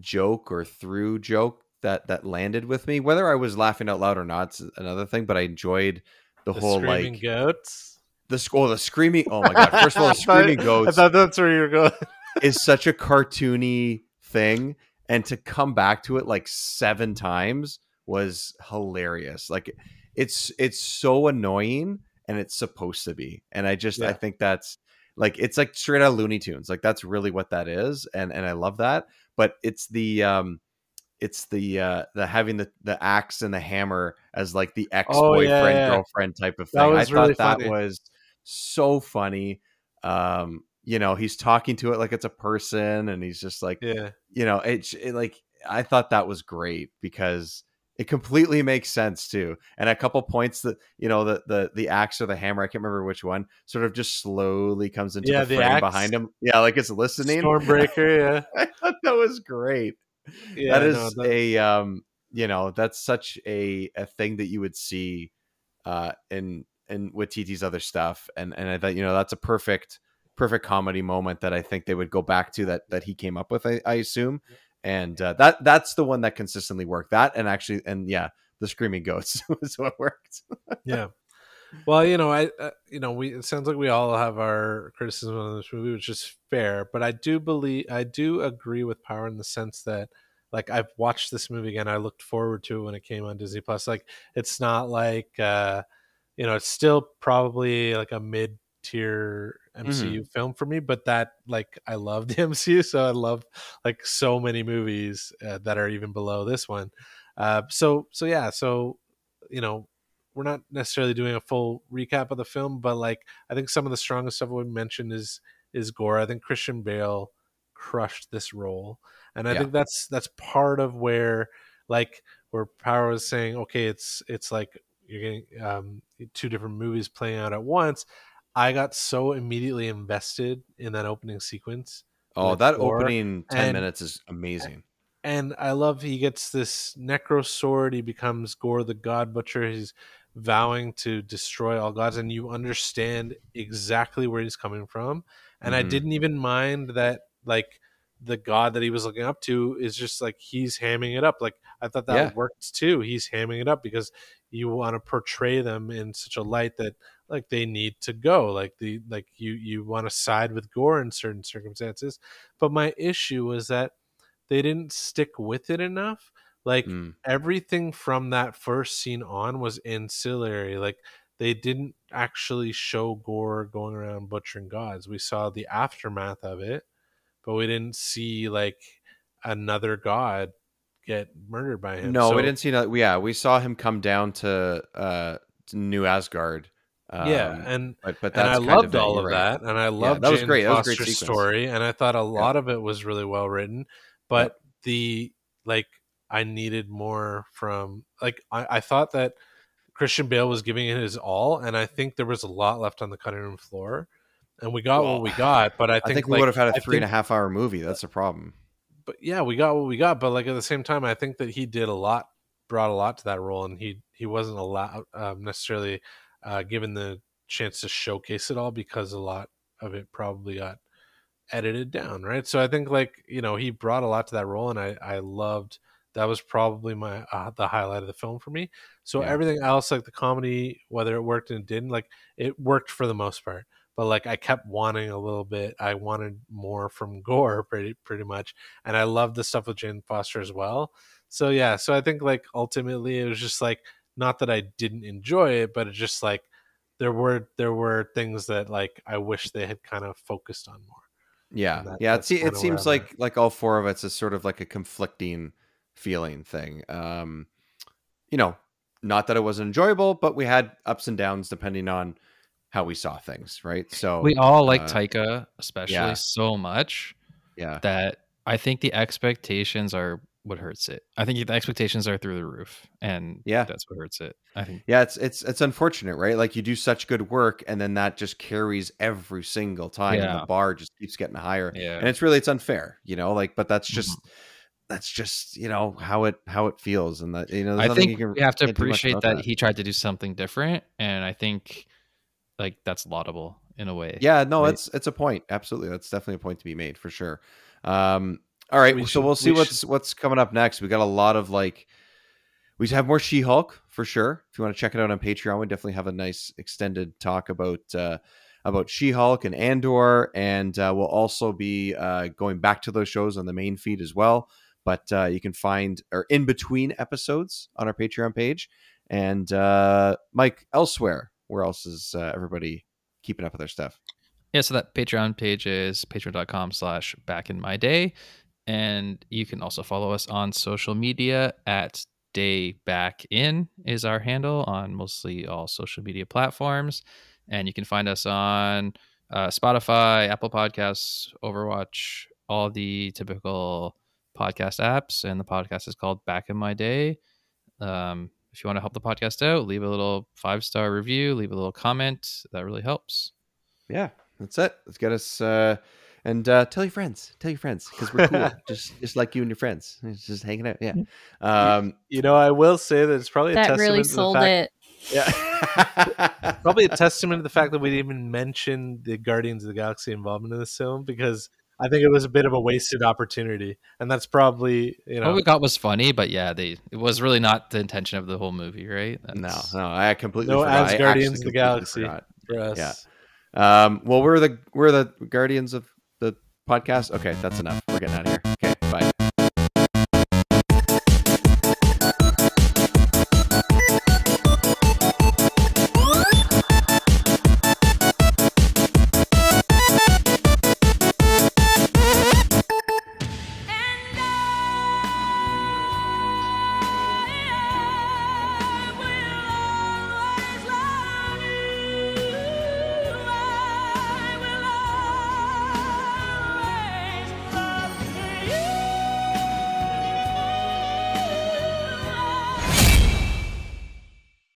B: joke or through joke that that landed with me. Whether I was laughing out loud or not, is another thing. But I enjoyed the,
D: The
B: whole
D: screaming
B: like
D: goats.
B: the sc- oh the screaming. Oh my god! First of all, the
D: I
B: screaming
D: I
B: goats
D: thought that's where you were going.
B: is such a cartoony thing, and to come back to it like seven times was hilarious. Like it's it's so annoying, and it's supposed to be. And I just I think that's like it's like straight out of Looney Tunes. Like that's really what that is, and and I love that. But it's the um it's the uh the having the the axe and the hammer as like the ex boyfriend
D: Oh, yeah.
B: girlfriend type of thing. I thought
D: really
B: that
D: funny.
B: was so funny. Um, you know, he's talking to it like it's a person, and he's just like,
D: Yeah.
B: you know, it's it, like I thought that was great because it completely makes sense too. And a couple points that you know the the the axe or the hammer, I can't remember which one, sort of just slowly comes into
D: Yeah,
B: the
D: the
B: frame
D: axe.
B: behind him. Yeah, like it's listening.
D: Stormbreaker, yeah.
B: I thought that was great.
D: Yeah,
B: that is
D: no, that-
B: a um, you know, that's such a a thing that you would see uh in in with TT's other stuff, and and I thought you know that's a perfect perfect comedy moment that I think they would go back to that that he came up with. I, I assume, and uh, that that's the one that consistently worked. That and actually, and yeah, the screaming goats was what worked.
D: yeah. Well, you know, I, uh, you know, we it sounds like we all have our criticism of this movie, which is fair. But I do believe, I do agree with Power in the sense that, like, I've watched this movie again. I looked forward to it when it came on Disney Plus. Like, it's not like, uh, you know, it's still probably like a mid tier MCU film for me, but that like I love the MCU, so I love like so many movies uh, that are even below this one. Uh, so so yeah, so you know, we're not necessarily doing a full recap of the film, but like I think some of the strongest stuff we mentioned is is Gorr. I think Christian Bale crushed this role, and I
B: Yeah.
D: think that's that's part of where like where Power was saying, okay, it's it's like you're getting um, two different movies playing out at once. I got so immediately invested in that opening sequence.
B: Oh, that
D: Gorr,
B: opening ten
D: and-
B: minutes is amazing.
D: and I love he gets this necro sword. He becomes Gorr the God Butcher. He's vowing to destroy all gods, and you understand exactly where he's coming from. And I
B: Mhm.
D: didn't even mind that, like the god that he was looking up to is just like he's hamming it up. Like I thought that
B: Yeah.
D: worked too. He's hamming it up because you want to portray them in such a light that like they need to go. Like the like you you want to side with Gorr in certain circumstances. But my issue was that they didn't stick with it enough. Like
B: Mm.
D: everything from that first scene on was ancillary. Like they didn't actually show Gorr going around butchering gods. We saw the aftermath of it, but we didn't see like another god get murdered by him.
B: No, so, we didn't see that. Yeah, we saw him come down to, uh, to New Asgard.
D: Um, yeah, and but, but and I loved all of right. that, and I loved yeah, that was Jane great. Foster's that was great story, and I thought a lot yeah. of it was really well written. But yeah. the like, I needed more from like I, I thought that Christian Bale was giving it his all, and I think there was a lot left on the cutting room floor, and we got well, what we got. But I think,
B: I think we
D: like,
B: would have had a three think, and a half hour movie. That's a problem.
D: But yeah, we got what we got. But like at the same time, I think that he did a lot, brought a lot to that role, and he he wasn't allowed um, necessarily uh, given the chance to showcase it all because a lot of it probably got edited down, right? So I think like you know he brought a lot to that role, and I I loved that was probably my uh, the highlight of the film for me. So yeah. everything else, like the comedy, whether it worked and it didn't, like it worked for the most part. But like I kept wanting a little bit. I wanted more from Gorr, pretty pretty much, and I loved the stuff with Jane Foster as well. So yeah, so I think like ultimately it was just like not that I didn't enjoy it, but it's just like there were there were things that like I wish they had kind of focused on more.
B: Yeah, that, yeah. It, it seems like at. like all four of us is sort of like a conflicting feeling thing. Um, you know, not that it wasn't enjoyable, but we had ups and downs depending on how we saw things, right? So
C: we all like uh, Taika, especially yeah. so much.
B: Yeah.
C: That I think the expectations are what hurts it. I think the expectations are through the roof, and yeah, that's what hurts it. I think.
B: Yeah, it's it's it's unfortunate, right? Like you do such good work, and then that just carries every single time, yeah. and the bar just keeps getting higher.
C: Yeah,
B: and it's really it's unfair, you know. Like, but that's just. Mm-hmm that's just you know how it how it feels and that you know
C: i think can, we have to appreciate that, that, he tried to do something different and i think like that's laudable in a way
B: yeah no right? it's it's a point absolutely that's definitely a point to be made for sure um all right we so should, we'll see we what's should. what's coming up next we got a lot of like we have more she-hulk for sure if you want to check it out on patreon we definitely have a nice extended talk about uh about She-Hulk and Andor, and uh, we'll also be uh, going back to those shows on the main feed as well. But uh, you can find or in between episodes on our Patreon page. And uh, Mike, elsewhere, where else is uh, everybody keeping up with their stuff?
C: Yeah, so that Patreon page is patreon.com slash back in my day. And you can also follow us on social media at day back in is our handle on mostly all social media platforms. And you can find us on uh, Spotify, Apple Podcasts, Overcast, all the typical podcast apps, and the podcast is called Back in My Day. Um, if you want to help the podcast out, leave a little five star review, leave a little comment. That really helps.
B: Yeah, that's it. Let's get us uh, and uh, tell your friends. Tell your friends because we're cool, just just like you and your friends, just hanging out. Yeah. Um,
D: you know, I will say that it's probably
E: that really sold fact- it.
D: Yeah. probably a testament to the fact that we didn't even mention the Guardians of the Galaxy involvement in this film because I think it was a bit of a wasted opportunity, and that's probably you know
C: what we got was funny, but yeah, they it was really not the intention of the whole movie, right?
B: That's... No, no, I completely
D: no
B: forgot.
D: as Guardians of the Galaxy forgot. for us.
B: Yeah. Um, well, we're the we're the Guardians of the podcast. Okay, that's enough. We're getting out of here.